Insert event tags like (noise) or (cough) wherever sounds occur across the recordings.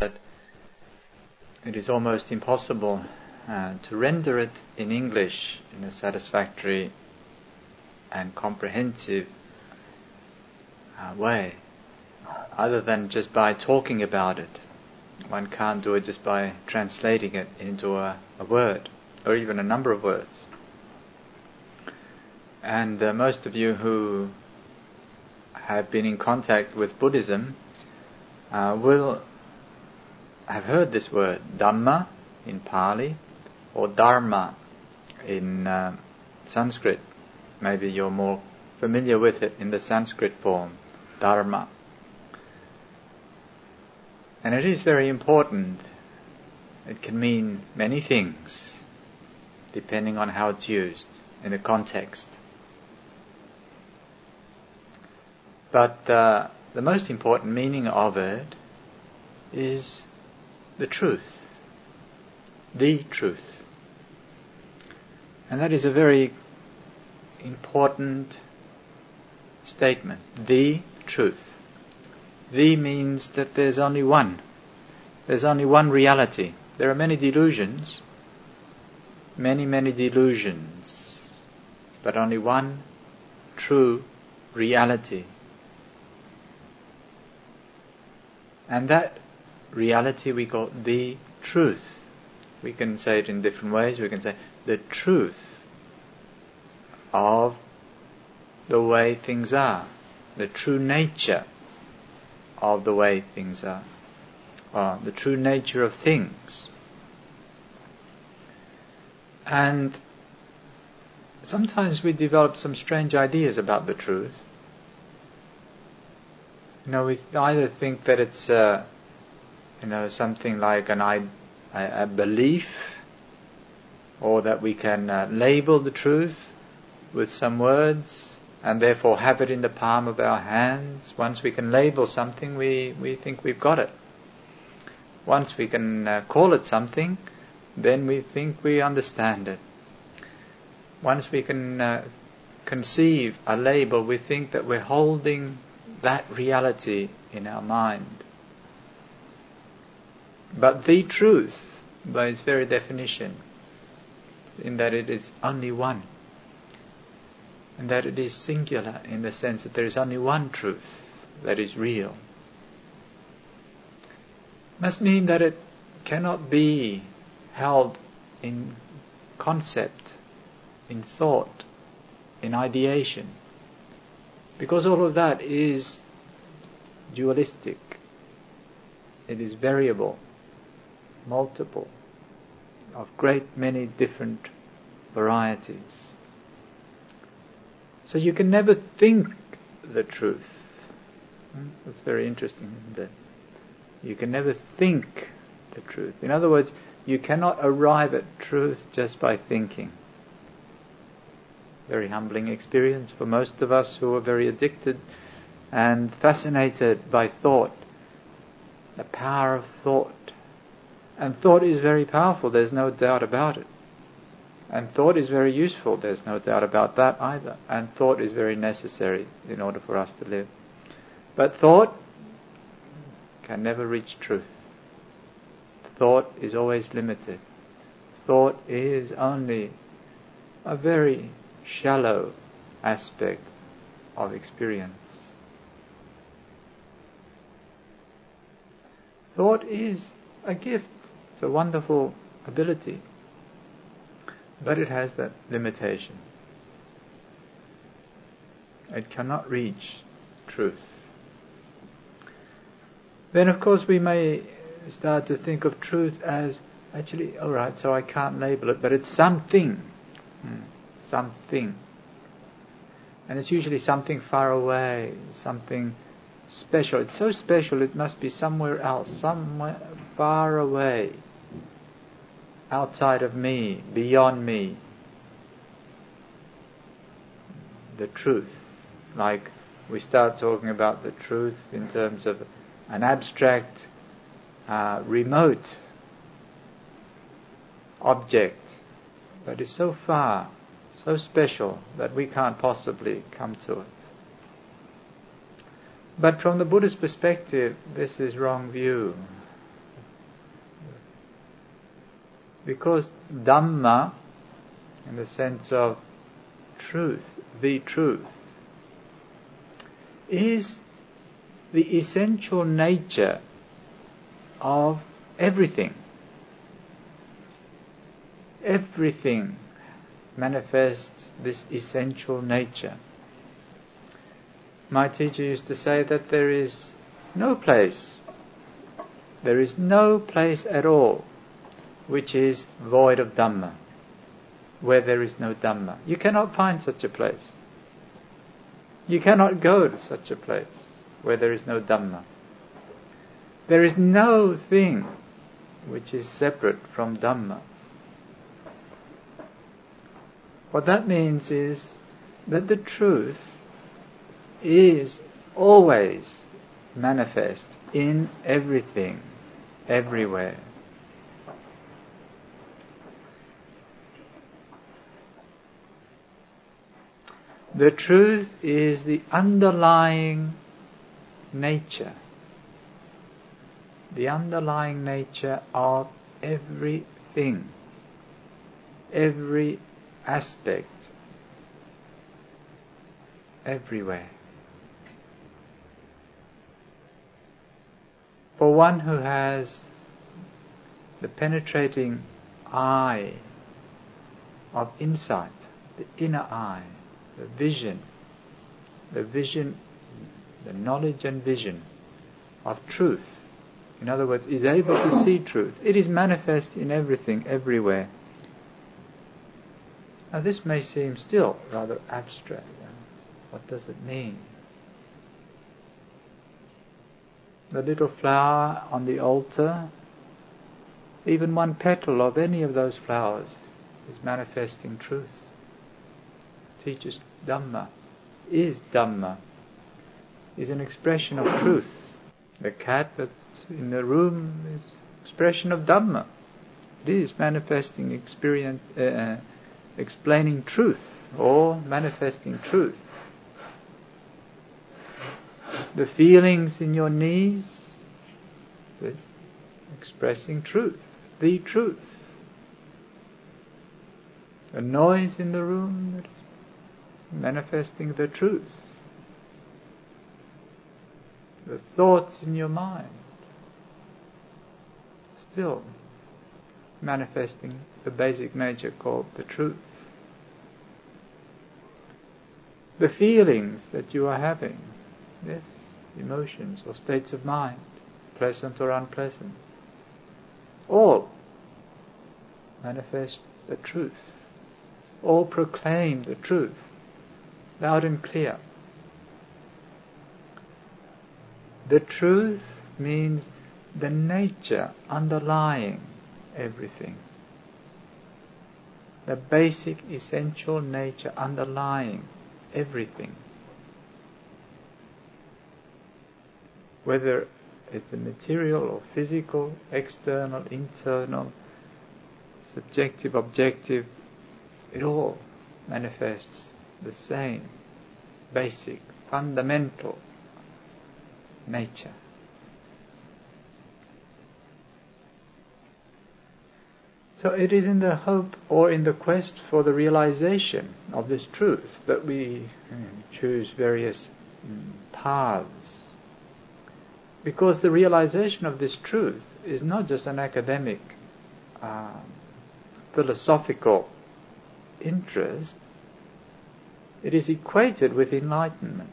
that it is almost impossible uh, to render it in English in a satisfactory and comprehensive uh, way, other than just by talking about it. One can't do it just by translating it into a, a word, or even a number of words. And uh, most of you who have been in contact with Buddhism uh, will have heard this word, Dhamma in Pali, or Dharma in uh, Sanskrit. Maybe you're more familiar with it in the Sanskrit form, Dharma. And it is very important. It can mean many things, depending on how it's used in the context. But uh, the most important meaning of it is the truth. The truth. And that is a very important statement. The truth. The means that there's only one. There's only one reality. There are many delusions, many, many delusions, but only one true reality. And that reality we call the truth. We can say it in different ways. We can say the truth of the way things are, the true nature of the way things are, or the true nature of things. And sometimes we develop some strange ideas about the truth. You know, we either think that it's, uh, you know, something like an I, a, belief, or that we can uh, label the truth with some words, and therefore have it in the palm of our hands. Once we can label something, we, we think we've got it. Once we can uh, call it something, then we think we understand it. Once we can uh, conceive a label, we think that we're holding that reality in our mind. But the truth, by its very definition, in that it is only one, and that it is singular in the sense that there is only one truth that is real, must mean that it cannot be held in concept, in thought, in ideation. Because all of that is dualistic, it is variable, multiple, of great many different varieties. So you can never think the truth. Hmm? That's very interesting, isn't it? You can never think the truth. In other words, you cannot arrive at truth just by thinking very humbling experience for most of us who are very addicted and fascinated by thought, the power of thought. And thought is very powerful, there's no doubt about it. And thought is very useful, there's no doubt about that either. And thought is very necessary in order for us to live. But thought can never reach truth. Thought is always limited. Thought is only a very shallow aspect of experience. Thought is a gift, it's a wonderful ability, but it has that limitation. It cannot reach truth. Then, of course, we may start to think of truth as actually, alright, so I can't label it, but it's something. Hmm something. And it's usually something far away, something special. It's so special it must be somewhere else, somewhere far away, outside of me, beyond me. The truth. Like we start talking about the truth in terms of an abstract, uh, remote object that is so far so special that we can't possibly come to it. But from the Buddhist perspective, this is wrong view. Because Dhamma, in the sense of truth, the truth, is the essential nature of everything. Everything manifests this essential nature. My teacher used to say that there is no place, there is no place at all which is void of Dhamma, where there is no Dhamma. You cannot find such a place. You cannot go to such a place where there is no Dhamma. There is no thing which is separate from Dhamma. What that means is that the truth is always manifest in everything, everywhere. The truth is the underlying nature, the underlying nature of everything, every aspect, everywhere. For one who has the penetrating eye of insight, the inner eye, the vision, the vision, the knowledge and vision of truth. In other words, is able to see truth. It is manifest in everything, everywhere. Now this may seem still rather abstract. What does it mean? the little flower on the altar, even one petal of any of those flowers is manifesting truth. Teaches Dhamma, is Dhamma, is an expression of truth. The cat that's in the room is expression of Dhamma. It is manifesting experience, uh, uh explaining truth or manifesting truth the feelings in your knees, expressing truth, the truth. A noise in the room, manifesting the truth. The thoughts in your mind, still manifesting the basic nature called the truth. The feelings that you are having, yes, emotions or states of mind, pleasant or unpleasant. All manifest the truth. All proclaim the truth, loud and clear. The truth means the nature underlying everything. The basic essential nature underlying everything. whether it's a material or physical, external, internal, subjective, objective, it all manifests the same basic, fundamental nature. So it is in the hope or in the quest for the realization of this truth that we hmm, choose various hmm, paths because the realization of this truth is not just an academic, uh, philosophical interest, it is equated with enlightenment.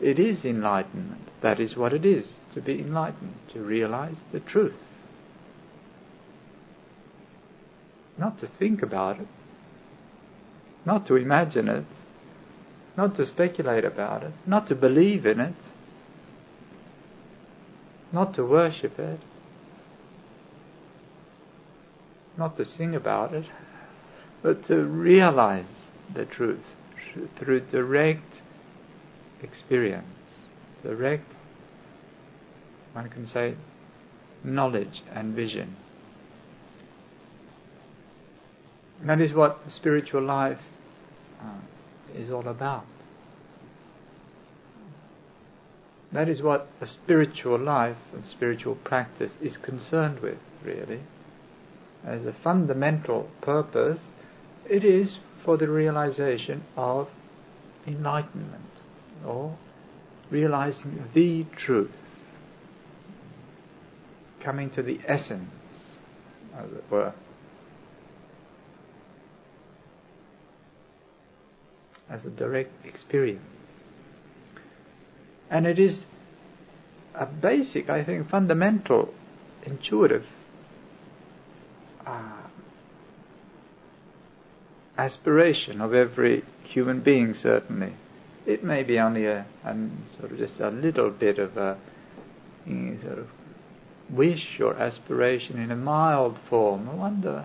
It is enlightenment. That is what it is, to be enlightened, to realize the truth. Not to think about it, not to imagine it, not to speculate about it, not to believe in it, not to worship it, not to sing about it, but to realize the truth through direct experience, direct, one can say, knowledge and vision. That is what spiritual life uh, is all about. That is what a spiritual life and spiritual practice is concerned with, really. as a fundamental purpose, it is for the realization of enlightenment or realizing the truth, coming to the essence, as it were. As a direct experience. And it is a basic, I think, fundamental, intuitive uh, aspiration of every human being, certainly. It may be only a, a sort of just a little bit of a sort of wish or aspiration in a mild form. I wonder,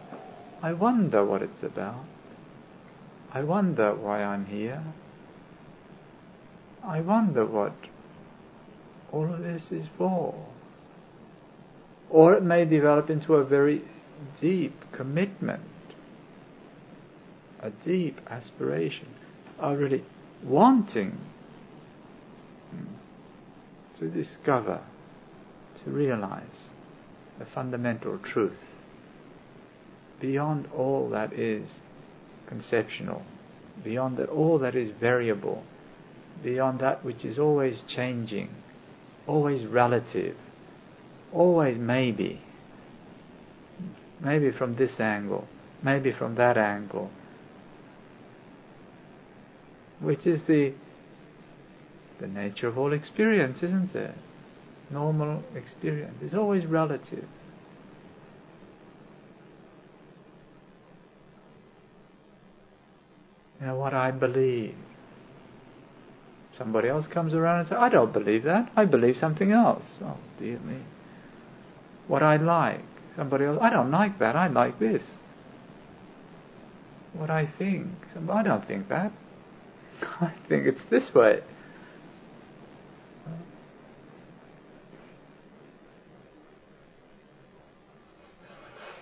I wonder what it's about. I wonder why I'm here. I wonder what all of this is for. Or it may develop into a very deep commitment, a deep aspiration of really wanting hmm, to discover, to realize the fundamental truth beyond all that is conceptual, beyond that all that is variable, beyond that which is always changing, always relative, always maybe, maybe from this angle, maybe from that angle, which is the the nature of all experience, isn't it? Normal experience is always relative. You know what I believe. Somebody else comes around and says, I don't believe that. I believe something else. Oh, dear me. What I like. Somebody else, I don't like that. I like this. What I think. I don't think that. I think it's this way.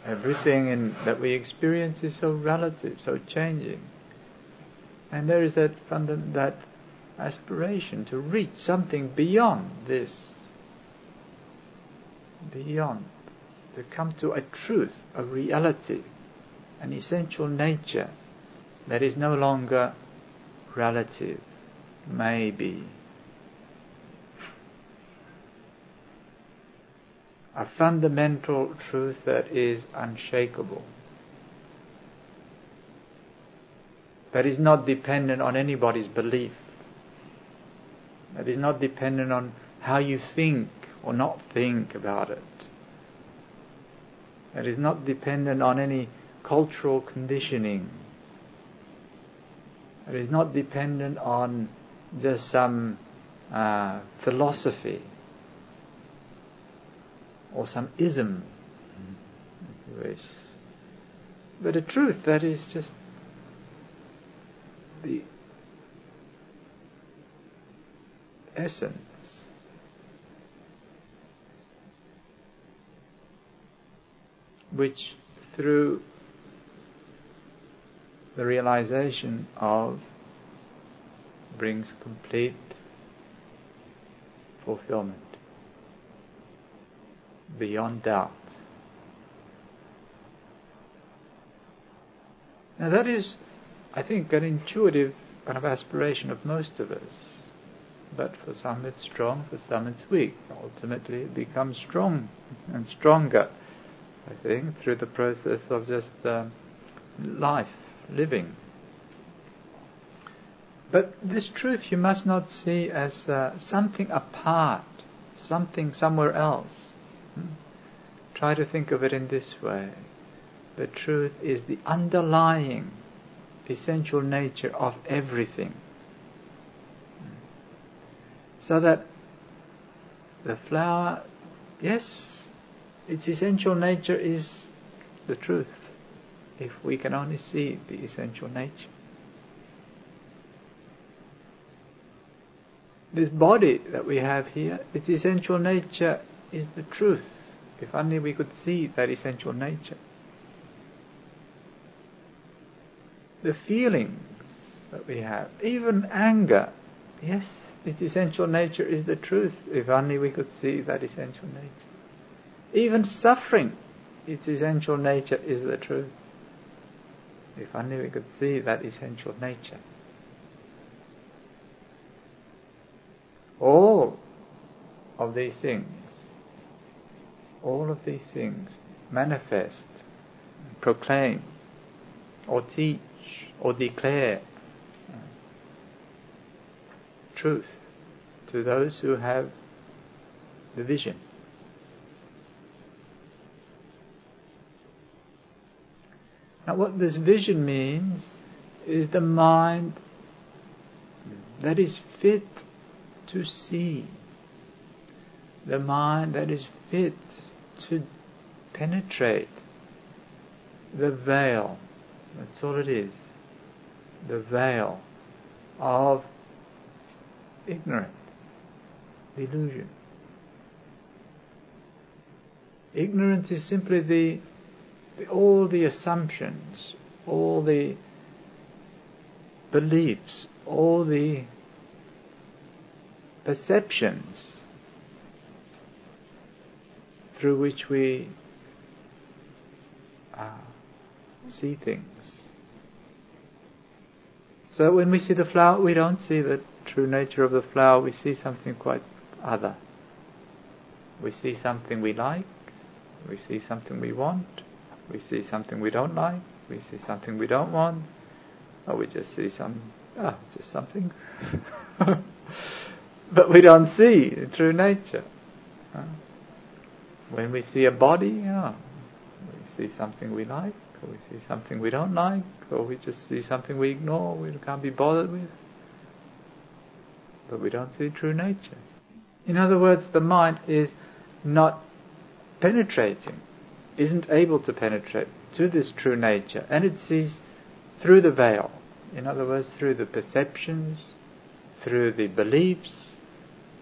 Everything in, that we experience is so relative, so changing. And there is that, that aspiration to reach something beyond this. Beyond. To come to a truth, a reality, an essential nature that is no longer relative, maybe. A fundamental truth that is unshakable. That is not dependent on anybody's belief. That is not dependent on how you think or not think about it. That is not dependent on any cultural conditioning it is not dependent on just some uh, philosophy or some ism, if you wish. But a truth that is just the essence. Which through the realization of brings complete fulfillment beyond doubt. Now that is, I think, an intuitive kind of aspiration of most of us. But for some it's strong, for some it's weak. Ultimately it becomes strong and stronger, I think, through the process of just um, life living. But this truth you must not see as uh, something apart, something somewhere else. Hmm? Try to think of it in this way. The truth is the underlying essential nature of everything. Hmm? So that the flower, yes, its essential nature is the truth if we can only see the essential nature. This body that we have here, its essential nature is the truth. If only we could see that essential nature. The feelings that we have, even anger, yes, its essential nature is the truth. If only we could see that essential nature. Even suffering, its essential nature is the truth. If only we could see that essential nature. All of these things, all of these things manifest, proclaim, or teach, or declare uh, truth to those who have the vision. Now, what this vision means is the mind that is fit to see, the mind that is fit to penetrate the veil. That's all it is. The veil of ignorance, delusion. Ignorance is simply the all the assumptions, all the beliefs, all the perceptions through which we uh, see things. So when we see the flower, we don't see the true nature of the flower, we see something quite other. We see something we like, we see something we want, we see something we don't like, we see something we don't want, or we just see some, ah, just something. (laughs) but we don't see true nature. When we see a body, oh, we see something we like, or we see something we don't like, or we just see something we ignore, we can't be bothered with. But we don't see true nature. In other words, the mind is not penetrating isn't able to penetrate to this true nature, and it sees through the veil. In other words, through the perceptions, through the beliefs,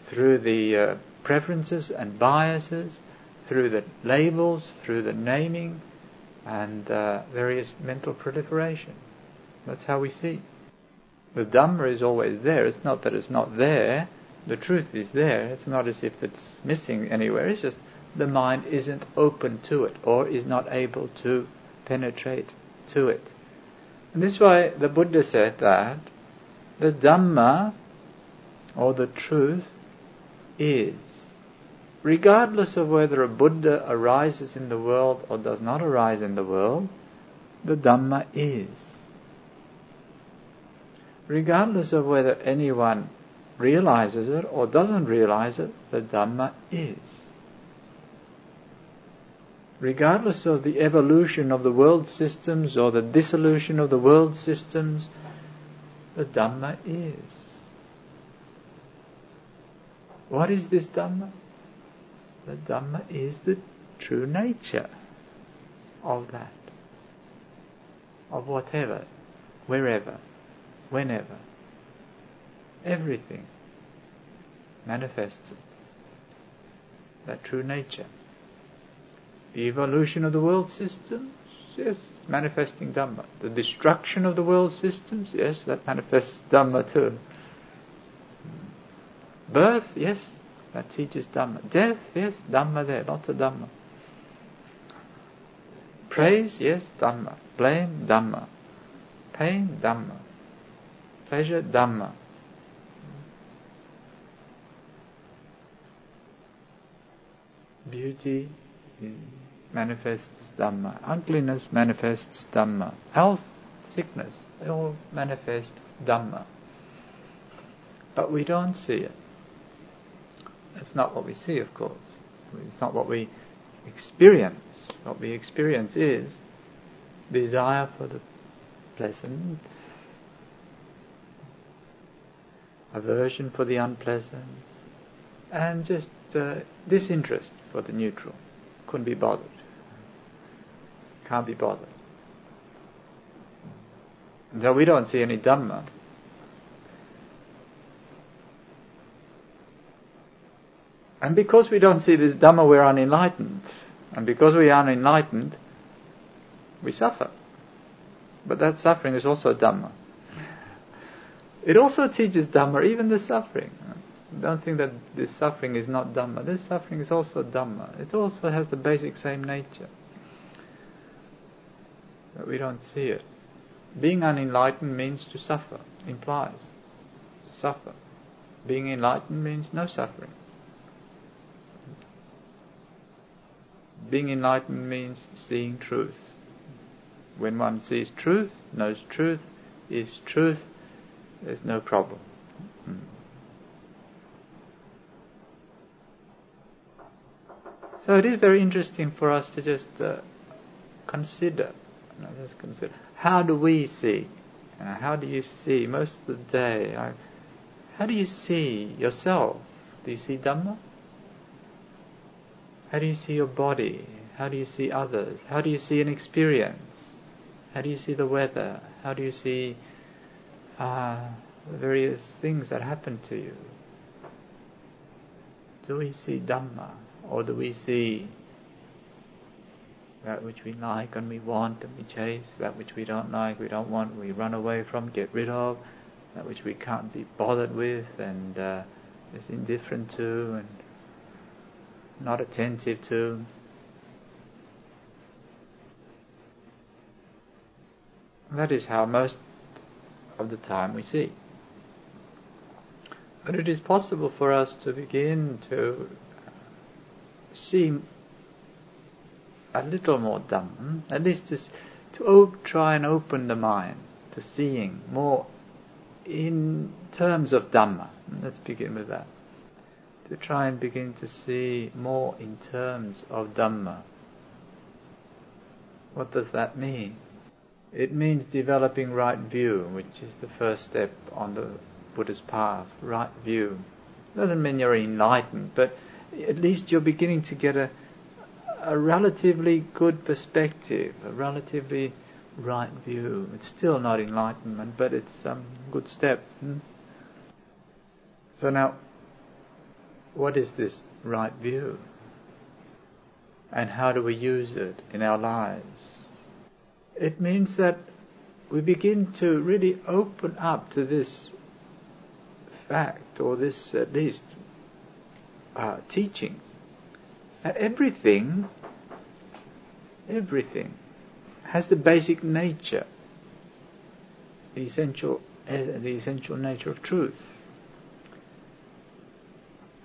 through the uh, preferences and biases, through the labels, through the naming, and uh, various mental proliferation. That's how we see. The Dhamma is always there. It's not that it's not there. The truth is there. It's not as if it's missing anywhere. It's just the mind isn't open to it or is not able to penetrate to it. And this is why the Buddha said that the Dhamma or the truth is. Regardless of whether a Buddha arises in the world or does not arise in the world, the Dhamma is. Regardless of whether anyone realizes it or doesn't realize it, the Dhamma is regardless of the evolution of the world systems or the dissolution of the world systems, the Dhamma is. What is this Dhamma? The Dhamma is the true nature of that, of whatever, wherever, whenever. Everything manifests that true nature. The evolution of the world systems, yes, manifesting Dhamma. The destruction of the world systems, yes, that manifests Dhamma too. Birth, yes, that teaches Dhamma. Death, yes, Dhamma there, lots of Dhamma. Praise, yes, Dhamma. Blame, Dhamma. Pain, Dhamma. Pleasure, Dhamma. Beauty, manifests Dhamma. Ugliness manifests Dhamma. Health, sickness, they all manifest Dhamma. But we don't see it. That's not what we see, of course. It's not what we experience. What we experience is desire for the pleasant, aversion for the unpleasant, and just uh, disinterest for the neutral. Couldn't be bothered. Can't be bothered. And so we don't see any Dhamma. And because we don't see this Dhamma, we're unenlightened. And because we are unenlightened, we suffer. But that suffering is also Dhamma. It also teaches Dhamma, even the suffering. Don't think that this suffering is not Dhamma. This suffering is also Dhamma. It also has the basic same nature. but we don't see it. Being unenlightened means to suffer, implies to suffer. Being enlightened means no suffering. Being enlightened means seeing truth. When one sees truth, knows truth, is truth, there's no problem. Hmm. So it is very interesting for us to just uh, consider, just consider, how do we see? Uh, how do you see most of the day? I, how do you see yourself? Do you see Dhamma? How do you see your body? How do you see others? How do you see an experience? How do you see the weather? How do you see uh, the various things that happen to you? Do we see Dhamma? Or do we see that which we like and we want and we chase, that which we don't like, we don't want, we run away from, get rid of, that which we can't be bothered with and uh, is indifferent to and not attentive to. That is how most of the time we see. But it is possible for us to begin to see a little more Dhamma, at least to, to op- try and open the mind to seeing more in terms of Dhamma. Let's begin with that to try and begin to see more in terms of Dhamma. What does that mean? It means developing right view, which is the first step on the Buddha's path. Right view. Doesn't mean you're enlightened, but at least you're beginning to get a, a relatively good perspective, a relatively right view. It's still not enlightenment, but it's a um, good step. Hmm? So now, what is this right view? And how do we use it in our lives? It means that we begin to really open up to this fact, or this at least uh, teaching, that everything, everything has the basic nature, the essential, uh, the essential nature of truth.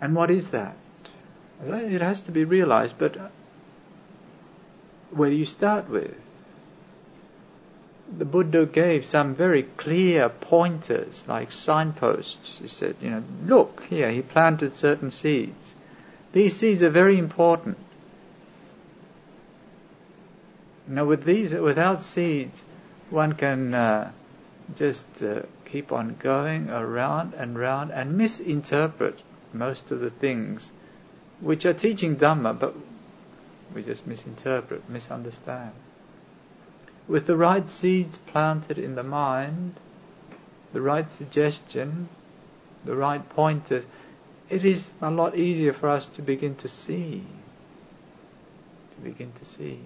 And what is that? It has to be realized, but where do you start with? The Buddha gave some very clear pointers, like signposts. He said, you know, look here, he planted certain seeds. These seeds are very important. Now, with these, without seeds, one can uh, just uh, keep on going around and round and misinterpret most of the things which are teaching Dhamma, but we just misinterpret, misunderstand. With the right seeds planted in the mind, the right suggestion, the right pointers, it is a lot easier for us to begin to see. To begin to see.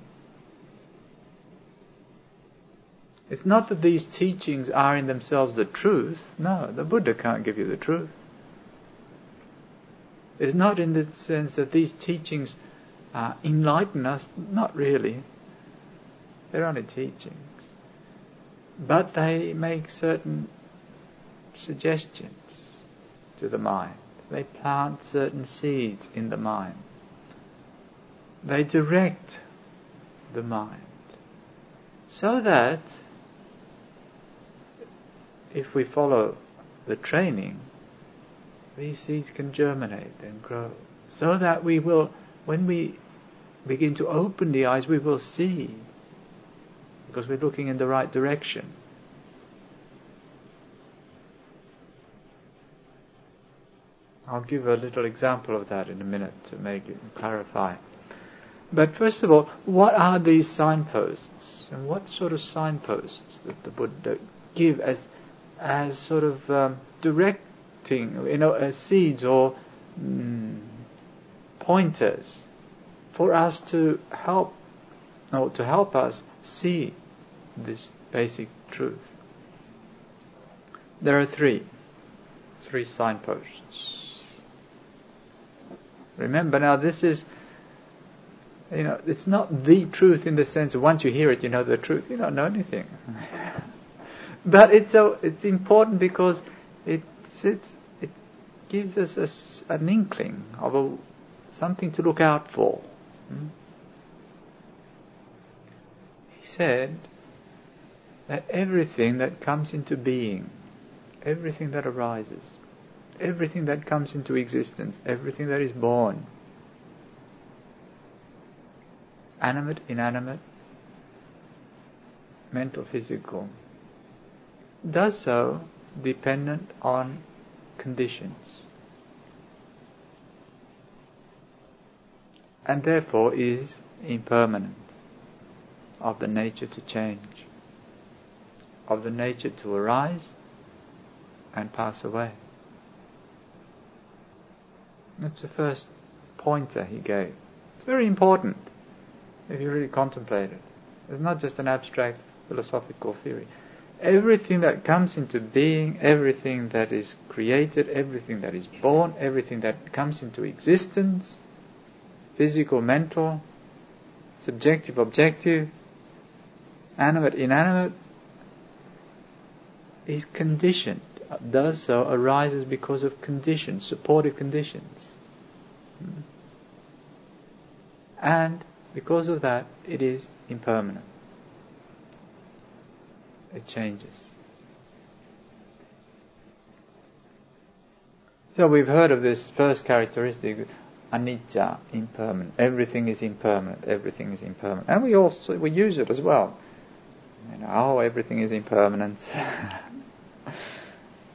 It's not that these teachings are in themselves the truth. No, the Buddha can't give you the truth. It's not in the sense that these teachings uh, enlighten us, not really. They're only teachings. But they make certain suggestions to the mind. They plant certain seeds in the mind. They direct the mind. So that if we follow the training, these seeds can germinate and grow. So that we will, when we begin to open the eyes, we will see. Because we're looking in the right direction. I'll give a little example of that in a minute to make it clarify. But first of all, what are these signposts? And what sort of signposts that the Buddha give as, as sort of um, direct you know, uh, seeds or mm, pointers for us to help, or to help us see this basic truth. There are three, three signposts. Remember now, this is You know, it's not the truth in the sense once you hear it, you know the truth. You don't know anything. (laughs) but it's so it's important because it it's, it gives us a, an inkling of a, something to look out for. Hmm? Said that everything that comes into being, everything that arises, everything that comes into existence, everything that is born, animate, inanimate, mental, physical, does so dependent on conditions. And therefore is impermanent, of the nature to change, of the nature to arise and pass away. That's the first pointer he gave. It's very important if you really contemplate it. It's not just an abstract philosophical theory. Everything that comes into being, everything that is created, everything that is born, everything that comes into existence, physical, mental, subjective, objective, animate, inanimate, is conditioned, does so, arises because of conditions, supportive conditions. Hmm. And because of that, it is impermanent. It changes. So we've heard of this first characteristic, anicca, impermanent. Everything is impermanent. Everything is impermanent, and we also we use it as well. You know, oh, everything is impermanent. (laughs)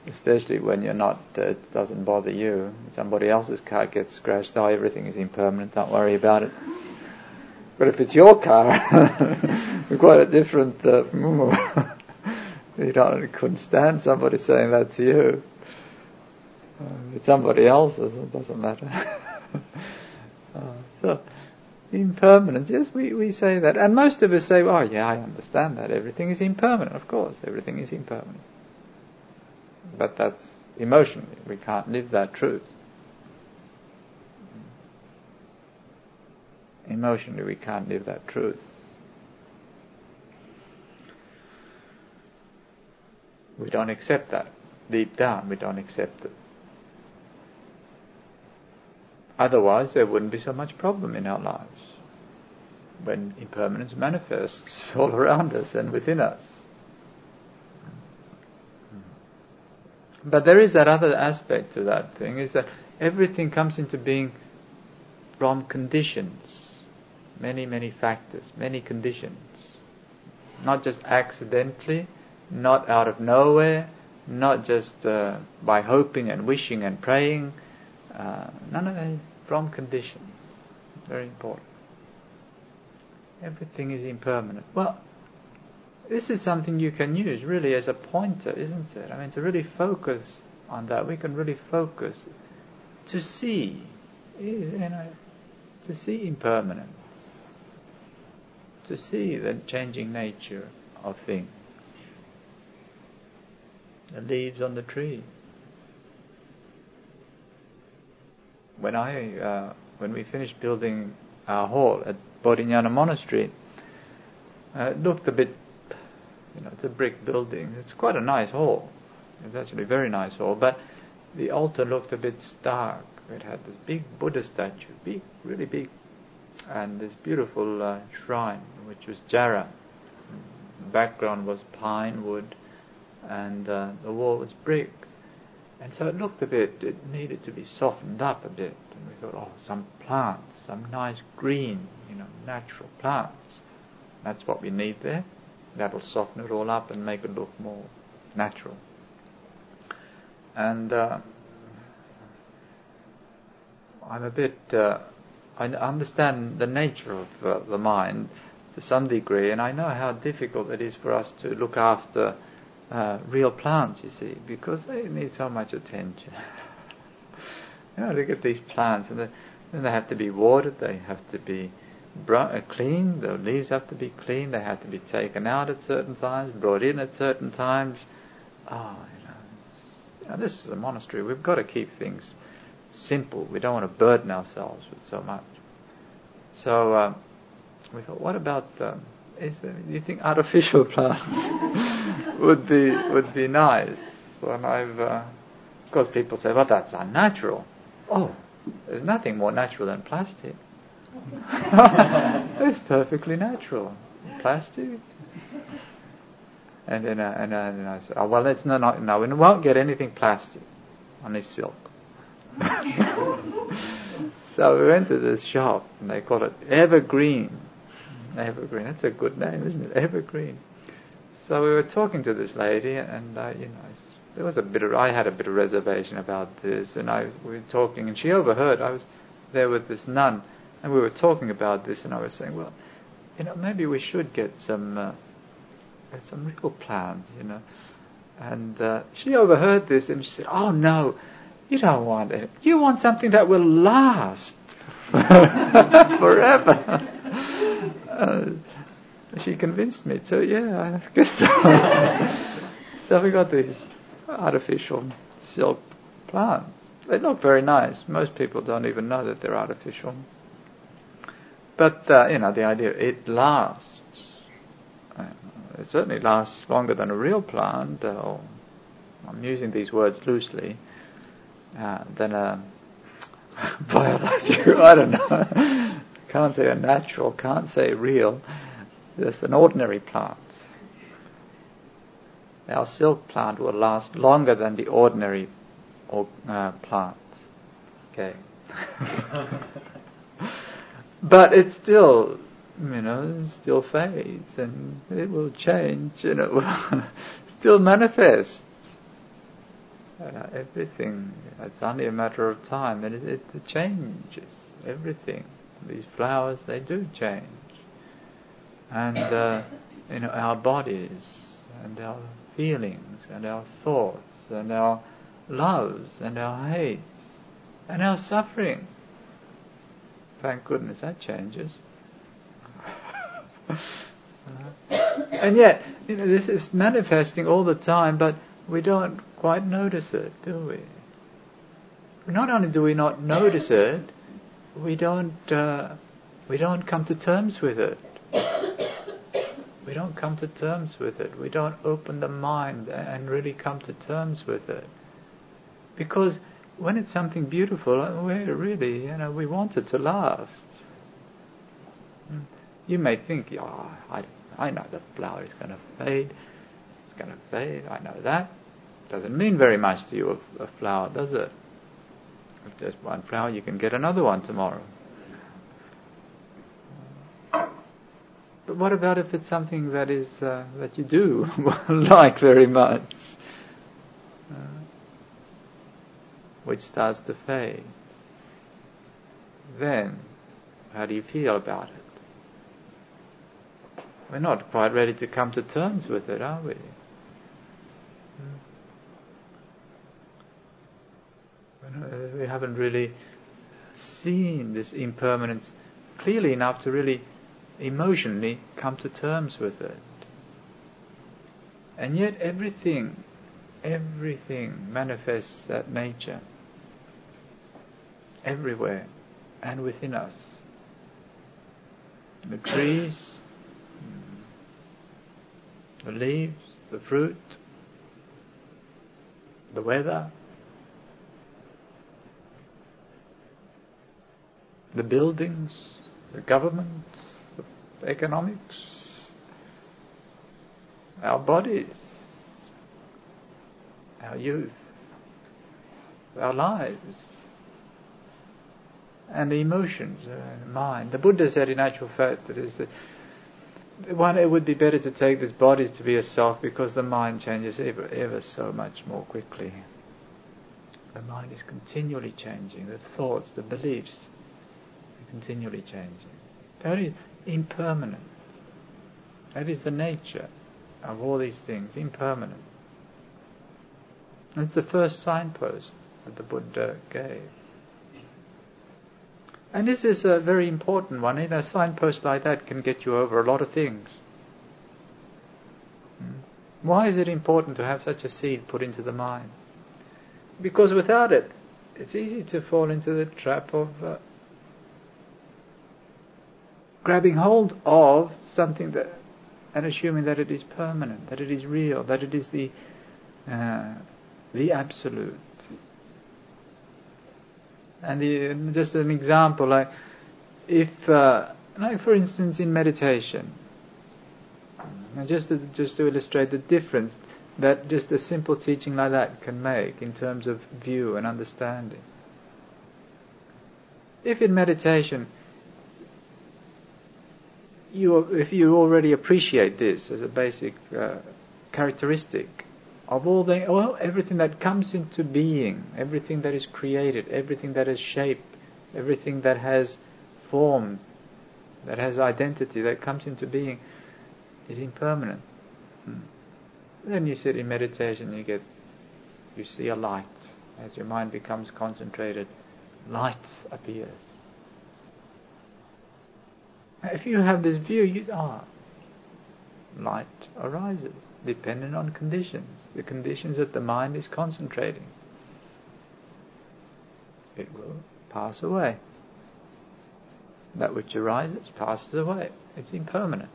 Especially when you're not, uh, it doesn't bother you. Somebody else's car gets scratched. Oh, everything is impermanent. Don't worry about it. But if it's your car, (laughs) quite a different. Uh, (laughs) you don't couldn't stand somebody saying that to you. Uh, it's somebody else's. It doesn't matter. uh, so, impermanence. Yes, we, we say that, and most of us say, "Oh, yeah, I understand that. Everything is impermanent. Of course, everything is impermanent." But that's emotionally. We can't live that truth. Emotionally, we can't live that truth. We don't accept that. Deep down, we don't accept it. Otherwise, there wouldn't be so much problem in our lives when impermanence manifests (laughs) all around us and within us. But there is that other aspect to that thing, is that everything comes into being from conditions many, many factors, many conditions. Not just accidentally, not out of nowhere, not just uh, by hoping and wishing and praying. Uh, none of that from conditions. Very important. Everything is impermanent. Well, this is something you can use really as a pointer, isn't it? I mean, to really focus on that, we can really focus to see, you know, to see impermanence to see the changing nature of things. The leaves on the tree. When I, uh, when we finished building our hall at Bodhinyana Monastery, uh, it looked a bit, you know, it's a brick building. It's quite a nice hall. It's actually a very nice hall, but the altar looked a bit stark. It had this big Buddha statue, big, really big and this beautiful uh, shrine, which was jarrah. The background was pine wood, and uh, the wall was brick. And so it looked a bit, it needed to be softened up a bit. And we thought, oh, some plants, some nice green, you know, natural plants. That's what we need there. That'll soften it all up and make it look more natural. And uh, I'm a bit uh, I understand the nature of uh, the mind to some degree, and I know how difficult it is for us to look after uh, real plants, you see, because they need so much attention. (laughs) you know, look at these plants, and they, they have to be watered, they have to be uh, cleaned, the leaves have to be cleaned, they have to be taken out at certain times, brought in at certain times. Oh, you know, this is a monastery. We've got to keep things simple. We don't want to burden ourselves with so much. So uh, we thought, what about um, is there, do you think artificial (laughs) plants would be would be nice? And I've uh, of course people say, well, that's unnatural. Oh, there's nothing more natural than plastic. (laughs) it's perfectly natural. Plastic. And then, uh, and, uh, and I said, oh, well, it's no, not, no, we won't get anything plastic, only silk. (laughs) so we went to this shop, and they call it Evergreen. Evergreen, that's a good name, isn't it? Evergreen. So we were talking to this lady, and uh, you know, there was a bit of, I had a bit of reservation about this, and I we were talking, and she overheard. I was there with this nun, and we were talking about this, and I was saying, well, you know, maybe we should get some uh, some real plants, you know. And uh, she overheard this, and she said, "Oh no, you don't want it. You want something that will last (laughs) forever." (laughs) Uh, she convinced me to, yeah, I guess so. (laughs) so we got these artificial silk plants. They look very nice. Most people don't even know that they're artificial. But, uh, you know, the idea, it lasts. Uh, it certainly lasts longer than a real plant, uh, I'm using these words loosely, uh, than a (laughs) biological, I don't know. Can't say a natural, can't say real. Just an ordinary plant. Our silk plant will last longer than the ordinary uh, plant. Okay. (laughs) but it still, you know, still fades and it will change and it will (laughs) still manifest. Uh, everything, it's only a matter of time and it, it changes everything. These flowers, they do change. And, uh, you know, our bodies and our feelings and our thoughts and our loves and our hates and our suffering. Thank goodness that changes. (laughs) and yet, you know, this is manifesting all the time, but we don't quite notice it, do we? Not only do we not notice it, we don't uh, we don't come to terms with it. We don't come to terms with it. We don't open the mind and really come to terms with it. Because when it's something beautiful, uh, we really, you know, we want it to last. Hmm. You may think, oh, I, I know the flower is going to fade. It's going to fade. I know that. Doesn't mean very much to you, a, a flower, does it? If there's one flower, you can get another one tomorrow. But what about if it's something that is uh, that you do (laughs) like very much, uh, which starts to fade? Then, how do you feel about it? We're not quite ready to come to terms with it, are we? Uh, we haven't really seen this impermanence clearly enough to really emotionally come to terms with it. And yet everything, everything manifests that nature everywhere and within us. The trees, the leaves, the fruit, the weather, the buildings, the government, the economics, our bodies, our youth, our lives, and the emotions, uh, mind. The Buddha said, in actual fact, that is the one. It would be better to take this body to be a self because the mind changes ever, ever so much more quickly. The mind is continually changing. The thoughts, the beliefs, continually changing. Very impermanent. That is the nature of all these things, impermanent. It's the first signpost that the Buddha gave. And this is a very important one. You a signpost like that can get you over a lot of things. Hmm? Why is it important to have such a seed put into the mind? Because without it, it's easy to fall into the trap of uh, grabbing hold of something that, and assuming that it is permanent, that it is real, that it is the uh, the absolute. And the, just an example, like if, uh, like for instance, in meditation, just to, just to illustrate the difference that just a simple teaching like that can make in terms of view and understanding. If in meditation you, if you already appreciate this as a basic uh, characteristic of all the, all, everything that comes into being, everything that is created, everything that has shape, everything that has form, that has identity, that comes into being, is impermanent. Hmm. Then you sit in meditation, you get, you see a light. As your mind becomes concentrated, light appears. If you have this view, you ah, light arises, dependent on conditions. The conditions that the mind is concentrating. It will pass away. That which arises passes away. It's impermanent.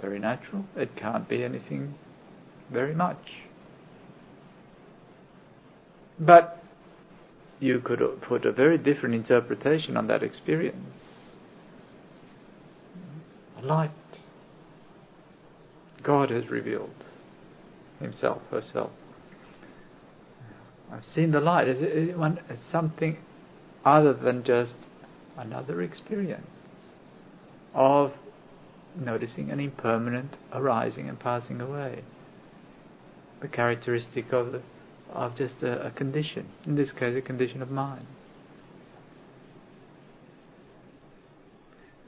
Very natural. It can't be anything very much. But you could put a very different interpretation on that experience. Light. God has revealed Himself, herself. I've seen the light as, as something other than just another experience of noticing an impermanent arising and passing away. The characteristic of, the, of just a, a condition, in this case, a condition of mind.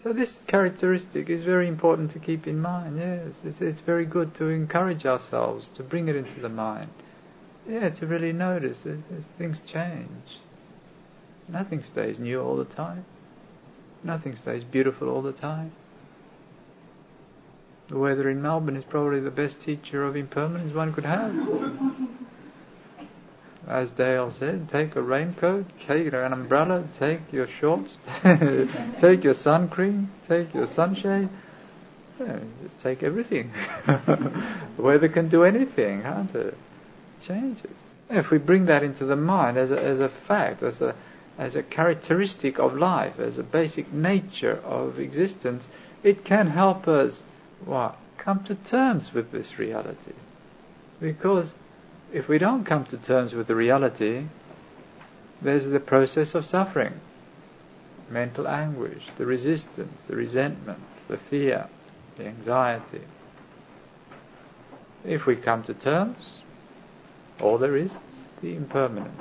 So this characteristic is very important to keep in mind. Yes, it's, it's very good to encourage ourselves to bring it into the mind. Yeah, to really notice as things change. Nothing stays new all the time. Nothing stays beautiful all the time. The weather in Melbourne is probably the best teacher of impermanence one could have. As Dale said, take a raincoat, take an umbrella, take your shorts, (laughs) take your sun cream, take your sunshade. Yeah, take everything. (laughs) the weather can do anything, can't it? Changes. If we bring that into the mind as a, as a fact, as a as a characteristic of life, as a basic nature of existence, it can help us what? Come to terms with this reality. Because if we don't come to terms with the reality, there's the process of suffering, mental anguish, the resistance, the resentment, the fear, the anxiety. If we come to terms, all there is is the impermanence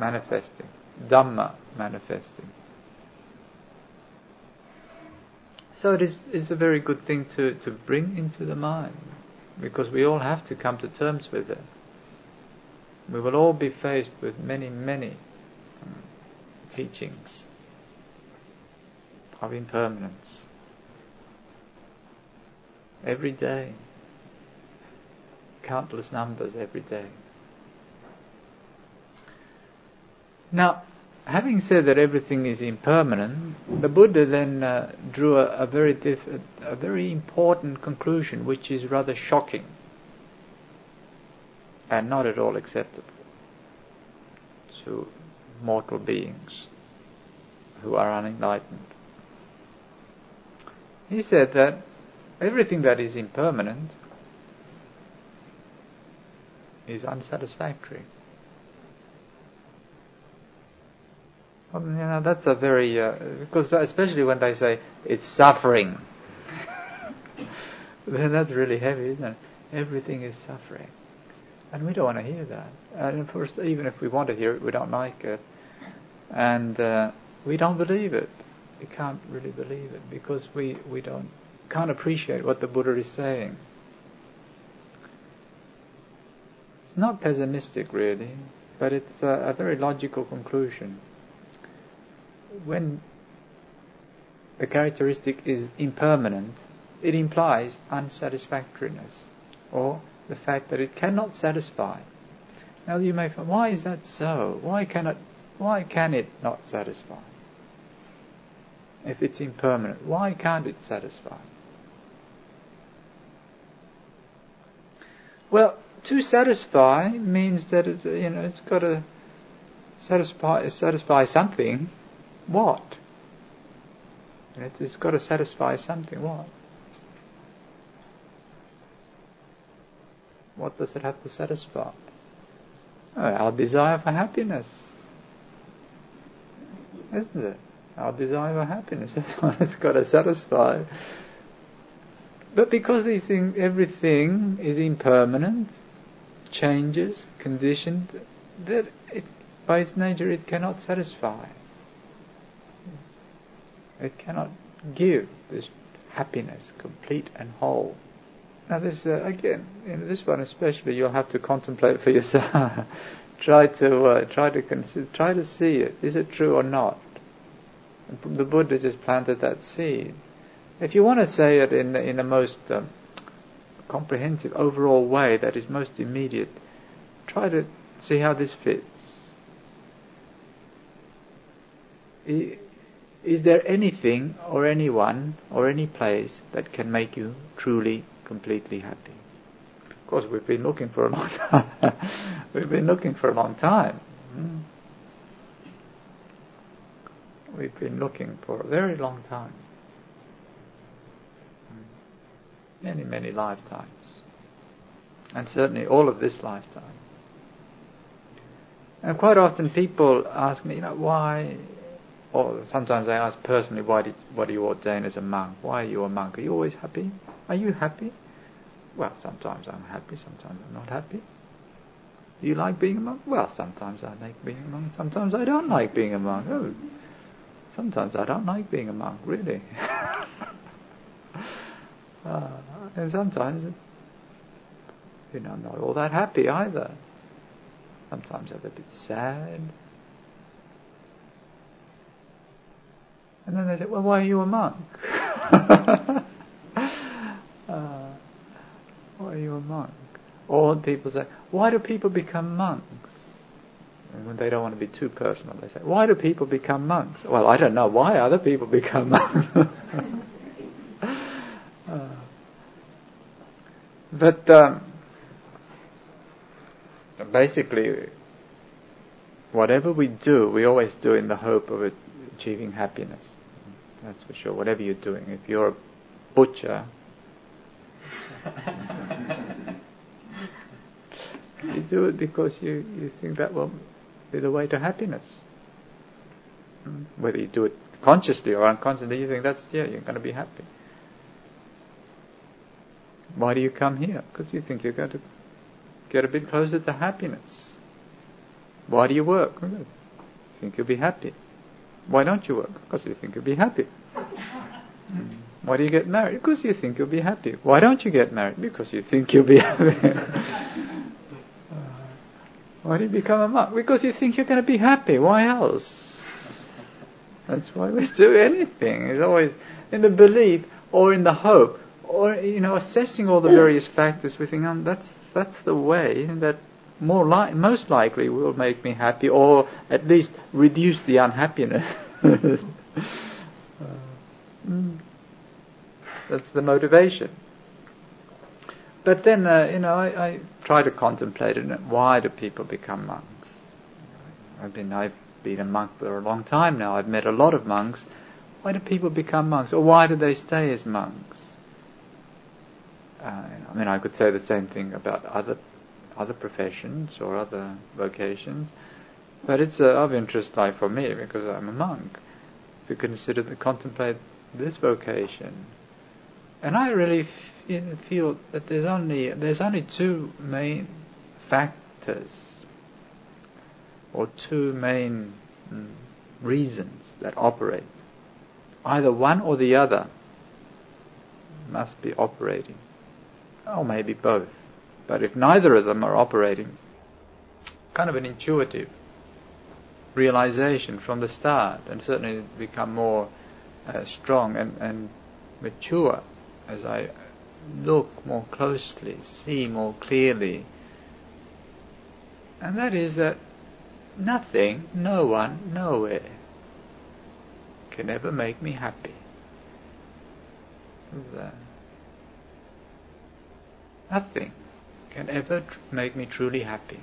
manifesting, Dhamma manifesting. So it is it's a very good thing to, to bring into the mind because we all have to come to terms with it. We will all be faced with many, many um, teachings of impermanence every day, countless numbers every day. Now, having said that everything is impermanent, the Buddha then uh, drew a, a very diff- a very important conclusion, which is rather shocking and not at all acceptable to mortal beings who are unenlightened. He said that everything that is impermanent is unsatisfactory. You know, that's a very, uh, because especially when they say it's suffering, (laughs) then that's really heavy, isn't it? Everything is suffering. And we don't want to hear that. And of course, even if we want to hear it, we don't like it. And uh, we don't believe it. We can't really believe it because we, we don't, can't appreciate what the Buddha is saying. It's not pessimistic really, but it's a very logical conclusion when the characteristic is impermanent, it implies unsatisfactoriness or the fact that it cannot satisfy. Now you may find, why is that so? Why cannot, why can it not satisfy? if it's impermanent, why can't it satisfy? Well, to satisfy means that it, you know it's got to satisfy satisfy something. What? It's got to satisfy something. What? What does it have to satisfy? Oh, our desire for happiness, isn't it? Our desire for happiness. (laughs) That's what it's got to satisfy. But because these things, everything is impermanent, changes, conditioned, that it, by its nature it cannot satisfy. It cannot give this happiness, complete and whole. Now this uh, again, in this one especially, you'll have to contemplate for yourself. (laughs) try to uh, try to consider, try to see it. Is it true or not? The Buddha just planted that seed. If you want to say it in in the most um, comprehensive, overall way that is most immediate, try to see how this fits. Is there anything or anyone or any place that can make you truly, completely happy? Of course, we've been looking for a long time. (laughs) we've been looking for a long time. Hmm. We've been looking for a very long time. Hmm. Many, many lifetimes. And certainly all of this lifetime. And quite often people ask me, you know, why or sometimes I ask personally, why did why do you ordain as a monk? Why are you a monk? Are you always happy? Are you happy? Well, sometimes I'm happy, sometimes I'm not happy. Do you like being a monk? Well, sometimes I like being a monk, sometimes I don't like being a monk. Oh, sometimes I don't like being a monk, really. uh, (laughs) and sometimes, you know, I'm not all that happy either. Sometimes I'm a bit sad. And then they say, well, why are you a monk? (laughs) uh, why are you a monk? Or people say, why do people become monks? And when they don't want to be too personal, they say, why do people become monks? Well, I don't know why other people (laughs) become monks. (laughs) uh, but um, basically, whatever we do, we always do in the hope of achieving happiness. That's for sure. Whatever you're doing, if you're a butcher, (laughs) you do it because you, you think that will be the way to happiness. Hmm? Whether you do it consciously or unconsciously, you think that's, yeah, you're going to be happy. Why do you come here? Because you think you're going to get a bit closer to happiness. Why do you work? You think you'll be happy. Why don't you work? Because you think you'll be happy. Hmm. Why do you get married? Because you think you'll be happy. Why don't you get married? Because you think you'll be (laughs) happy. Uh, why do you become a monk? Because you think you're going to be happy. Why else? That's why we do anything. It's always in the belief or in the hope or you know assessing all the various factors. We think, oh, that's that's the way that more li- most likely will make me happy, or at least reduce the unhappiness. (laughs) mm. That's the motivation. But then, uh, you know, I, I, try to contemplate it. Why do people become monks? I've been, I've been a monk for a long time now. I've met a lot of monks. Why do people become monks, or why do they stay as monks? Uh, I mean, I could say the same thing about other other professions or other vocations, but it's uh, of interest, like for me, because I'm a monk, to consider to contemplate this vocation. And I really f- feel that there's only there's only two main factors or two main mm, reasons that operate. Either one or the other must be operating, or maybe both. But if neither of them are operating, kind of an intuitive realization from the start, and certainly become more uh, strong and, and mature as I look more closely, see more clearly. And that is that nothing, no one, nowhere can ever make me happy. Nothing can ever tr- make me truly happy.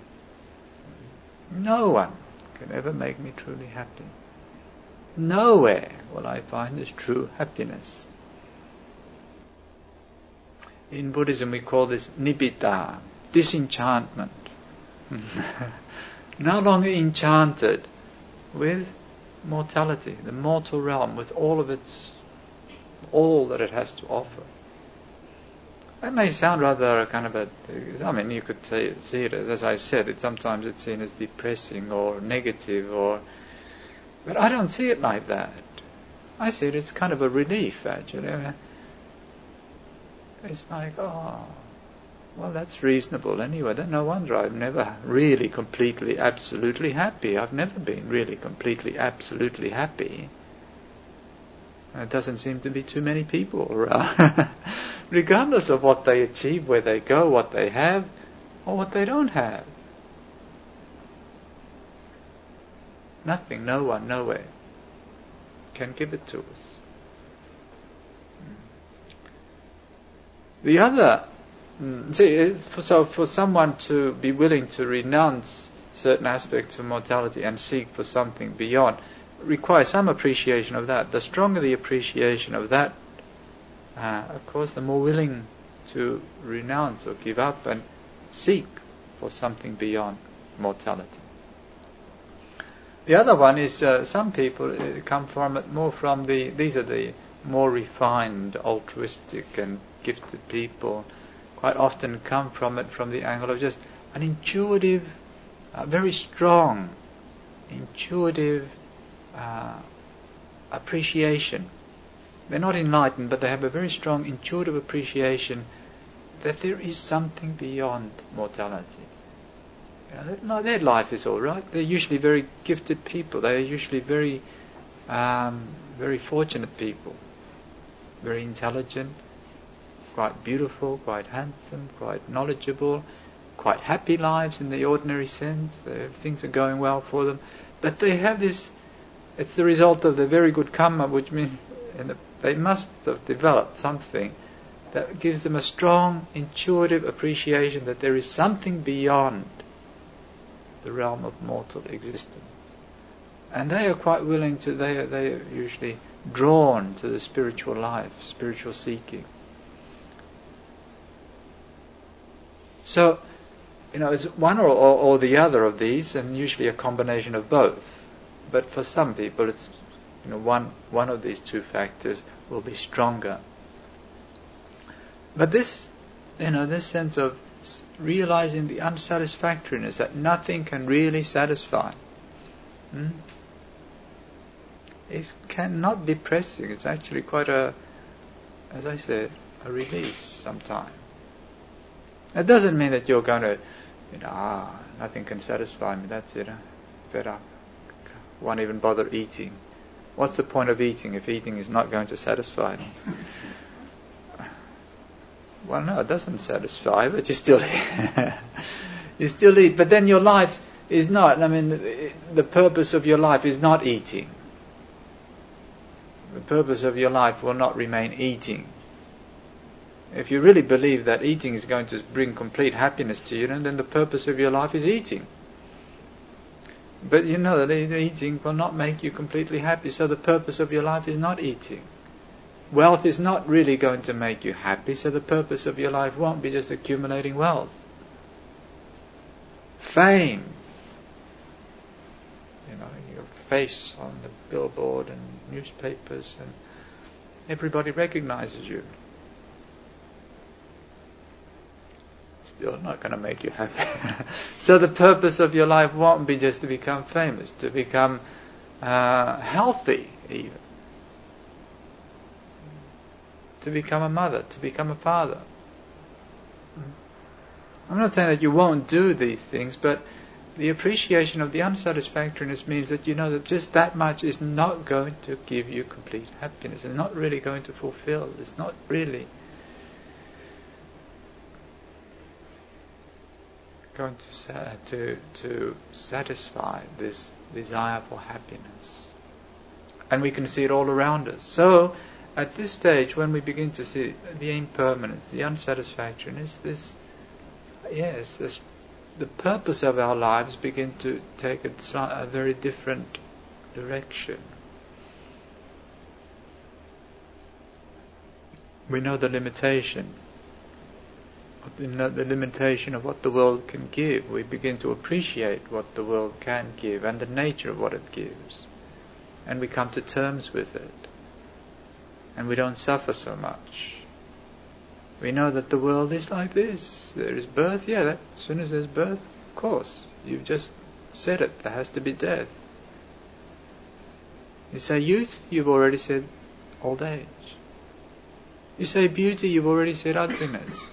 No one can ever make me truly happy. Nowhere will I find this true happiness. In Buddhism we call this nibbida, disenchantment. (laughs) no longer enchanted with mortality, the mortal realm, with all of its, all that it has to offer. That may sound rather kind of a, I mean, you could see it, as I said, it, sometimes it's seen as depressing or negative or, but I don't see it like that. I see it as kind of a relief, actually. It's like, oh, well, that's reasonable anyway. Then no wonder I've never really completely, absolutely happy. I've never been really completely, absolutely happy. There doesn't seem to be too many people (laughs) regardless of what they achieve, where they go, what they have, or what they don't have. Nothing, no one, nowhere can give it to us. The other Mm. See, so for someone to be willing to renounce certain aspects of mortality and seek for something beyond requires some appreciation of that. The stronger the appreciation of that, uh, of course, the more willing to renounce or give up and seek for something beyond mortality. The other one is uh, some people uh, come from it more from the these are the more refined, altruistic, and gifted people quite often come from it from the angle of just an intuitive, uh, very strong, intuitive uh, appreciation. They're not enlightened, but they have a very strong intuitive appreciation that there is something beyond mortality. You know, their life is all right. They're usually very gifted people. They are usually very, um, very fortunate people, very intelligent, quite beautiful, quite handsome, quite knowledgeable, quite happy lives in the ordinary sense. things are going well for them. But they have this, it's the result of the very good karma, which means they must have developed something that gives them a strong intuitive appreciation that there is something beyond the realm of mortal existence. And they are quite willing to, they are, they are usually drawn to the spiritual life, spiritual seeking. So, you know, it's one or, or, or, the other of these, and usually a combination of both. But for some people, it's you know one one of these two factors will be stronger. But this, you know, this sense of realizing the unsatisfactoriness that nothing can really satisfy. Hmm? It cannot depressing. It's actually quite a, as I said, a release sometimes. That doesn't mean that you're going to, you know, ah, nothing can satisfy me. That's it. Fed up. Won't even bother eating. What's the point of eating if eating is not going to satisfy well, no, it doesn't satisfy, but you still (laughs) you still eat. But then your life is not. I mean, the purpose of your life is not eating. The purpose of your life will not remain eating. If you really believe that eating is going to bring complete happiness to you, then the purpose of your life is eating. But you know that eating will not make you completely happy, so the purpose of your life is not eating. Wealth is not really going to make you happy, so the purpose of your life won't be just accumulating wealth. Fame, you know, your face on the billboard and newspapers, and everybody recognizes you. Still not going to make you happy. (laughs) so the purpose of your life won't be just to become famous, to become uh, healthy, even. To become a mother, to become a father. I'm not saying that you won't do these things, but the appreciation of the unsatisfactoriness means that you know that just that much is not going to give you complete happiness. It's not really going to fulfill. It's not really going to, to, to satisfy this desire for happiness. And we can see it all around us. So, at this stage, when we begin to see the impermanence, the unsatisfactoriness, this, yes, this, the purpose of our lives begin to take a, a very different direction. We know the limitation. Know the limitation of what the world can give. We begin to appreciate what the world can give and the nature of what it gives. And we come to terms with it and we don't suffer so much. We know that the world is like this. There is birth, yeah, that, as soon as there's birth, of course, you've just said it, there has to be death. You say youth, you've already said old age. You say beauty, you've already said ugliness.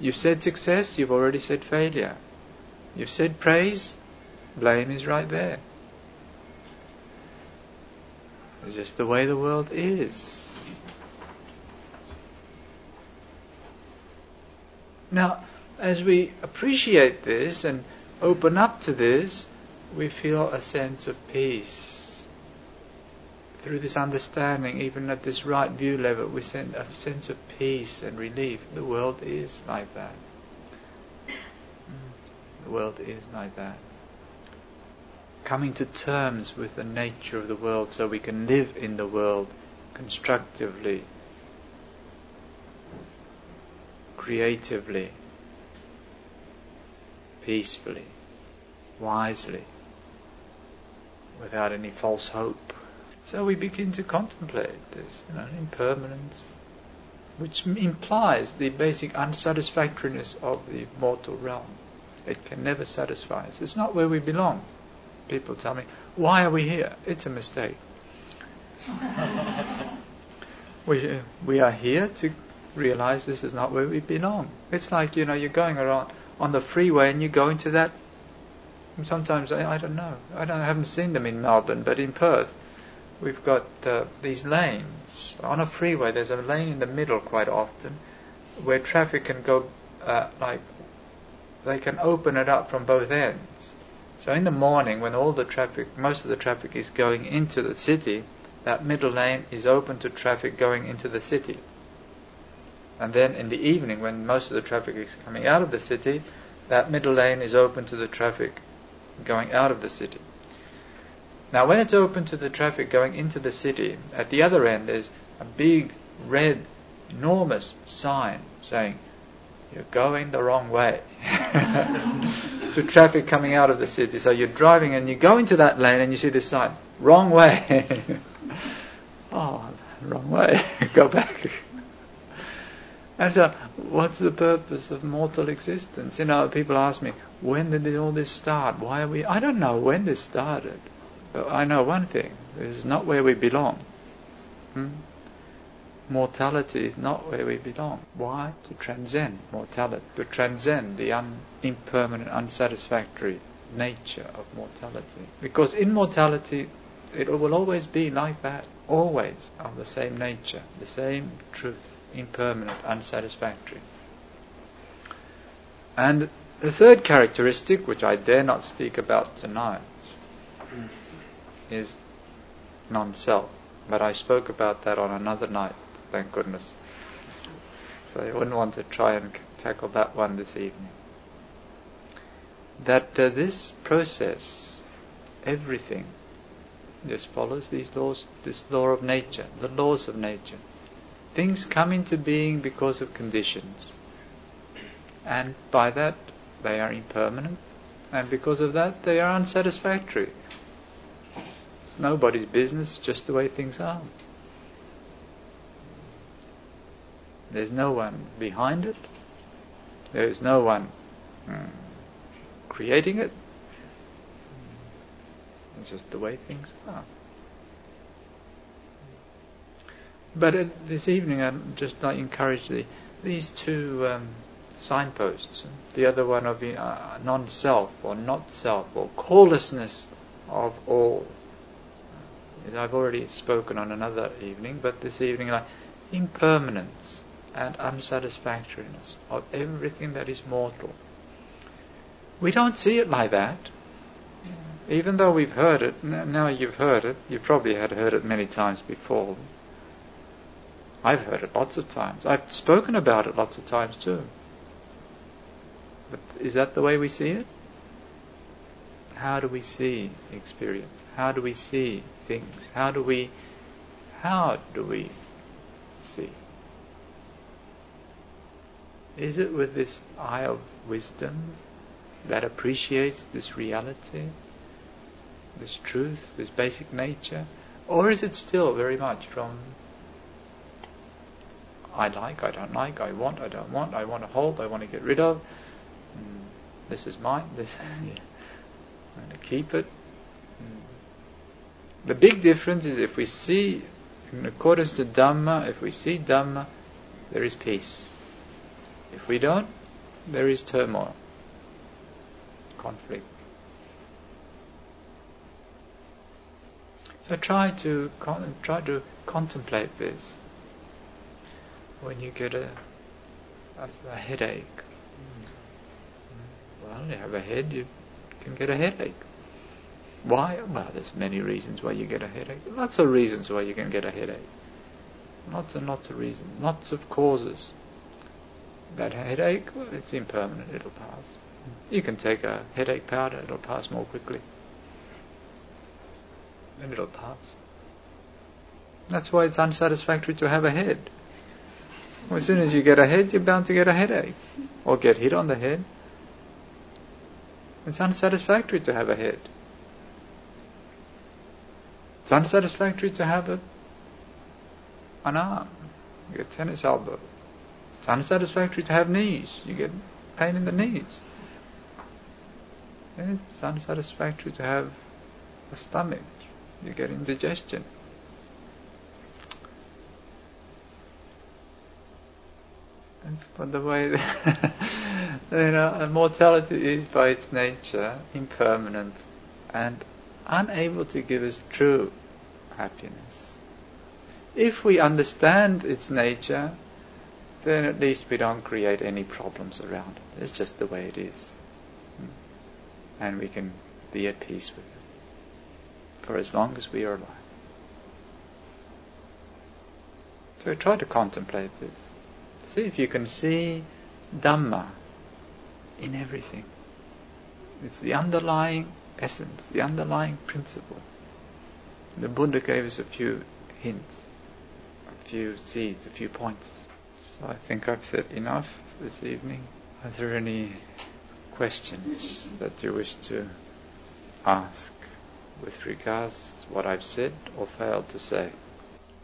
You've said success, you've already said failure. You've said praise, blame is right there. It's just the way the world is. Now, as we appreciate this and open up to this, we feel a sense of peace. Through this understanding, even at this right view level, we send a sense of peace and relief. The world is like that. Mm. The world is like that. Coming to terms with the nature of the world so we can live in the world constructively, creatively, peacefully, wisely, without any false hope. So we begin to contemplate this, you know, impermanence, which implies the basic unsatisfactoriness of the mortal realm. It can never satisfy us. It's not where we belong. People tell me, why are we here? It's a mistake. (laughs) we, uh, we are here to realize this is not where we belong. It's like, you know, you're going around on the freeway and you go into that. Sometimes, I, I don't know, I, don't, I haven't seen them in Melbourne, but in Perth, we've got uh, these lanes. On a freeway, there's a lane in the middle quite often where traffic can go, uh, like, they can open it up from both ends. So in the morning, when all the traffic, most of the traffic is going into the city, that middle lane is open to traffic going into the city. And then in the evening, when most of the traffic is coming out of the city, that middle lane is open to the traffic going out of the city. Now, when it's open to the traffic going into the city, at the other end there's a big, red, enormous sign saying, You're going the wrong way. (laughs) to traffic coming out of the city. So you're driving and you go into that lane and you see this sign, wrong way. (laughs) oh, wrong way. (laughs) go back. And so, what's the purpose of mortal existence? You know, people ask me, when did all this start? Why are we? I don't know when this started, but I know one thing: this is not where we belong. Hmm? Mortality is not where we belong. Why? To transcend mortality, to transcend the un- impermanent, unsatisfactory nature of mortality. Because in mortality, it will always be like that, always of the same nature, the same truth impermanent, unsatisfactory. And the third characteristic, which I dare not speak about tonight, is non self. But I spoke about that on another night, thank goodness. So I wouldn't want to try and tackle that one this evening. That uh, this process, everything, just follows these laws, this law of nature, the laws of nature. Things come into being because of conditions. And by that, they are impermanent. And because of that, they are unsatisfactory. Nobody's business, just the way things are. There's no one behind it. There is no one mm, creating it. It's just the way things are. But uh, this evening, I'd just like encourage the, these two um, signposts. The other one of the uh, non-self or not self or callessness of all. I've already spoken on another evening, but this evening, like impermanence and unsatisfactoriness of everything that is mortal. We don't see it like that. even though we've heard it, now you've heard it, you probably had heard it many times before. I've heard it lots of times. I've spoken about it lots of times too. But is that the way we see it? How do we see experience? How do we see things? How do we how do we see? Is it with this eye of wisdom that appreciates this reality, this truth, this basic nature? Or is it still very much from I like, I don't like, I want, I don't want, I want to hold, I want to get rid of. Mm, this is mine, this (laughs) yeah. Going to keep it. Mm. The big difference is if we see, in accordance to Dhamma, if we see Dhamma, there is peace. If we don't, there is turmoil, conflict. So try to con- try to contemplate this when you get a, a, a headache. Well, you have a head, you can get a headache. Why? Well, there's many reasons why you get a headache. Lots of reasons why you can get a headache. Lots and lots of reasons. Lots of causes. That headache, well, it's impermanent. It'll pass. Hmm. You can take a headache powder. It'll pass more quickly. And it'll pass. That's why it's unsatisfactory to have a head. Well, as soon as you get a head, you're bound to get a headache or get hit on the head. It's unsatisfactory to have a head. It's unsatisfactory to have a, an arm. You get tennis elbow. It's unsatisfactory to have knees. You get pain in the knees. It's unsatisfactory to have a stomach. You get indigestion. But the way (laughs) you know, mortality is by its nature impermanent and unable to give us true happiness. If we understand its nature, then at least we don't create any problems around it. It's just the way it is. Hmm. And we can be at peace with it for as long as we are alive. So try to contemplate this. See if you can see Dhamma in everything. It's the underlying essence, the underlying principle. The Buddha gave us a few hints, a few seeds, a few points. So I think I've said enough this evening. Are there any questions that you wish to ask with regards to what I've said or failed to say?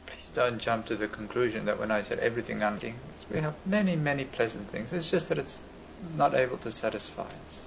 Please don't jump to the conclusion that when I said everything unthings, we have many, many pleasant things. It's just that it's not able to satisfy us.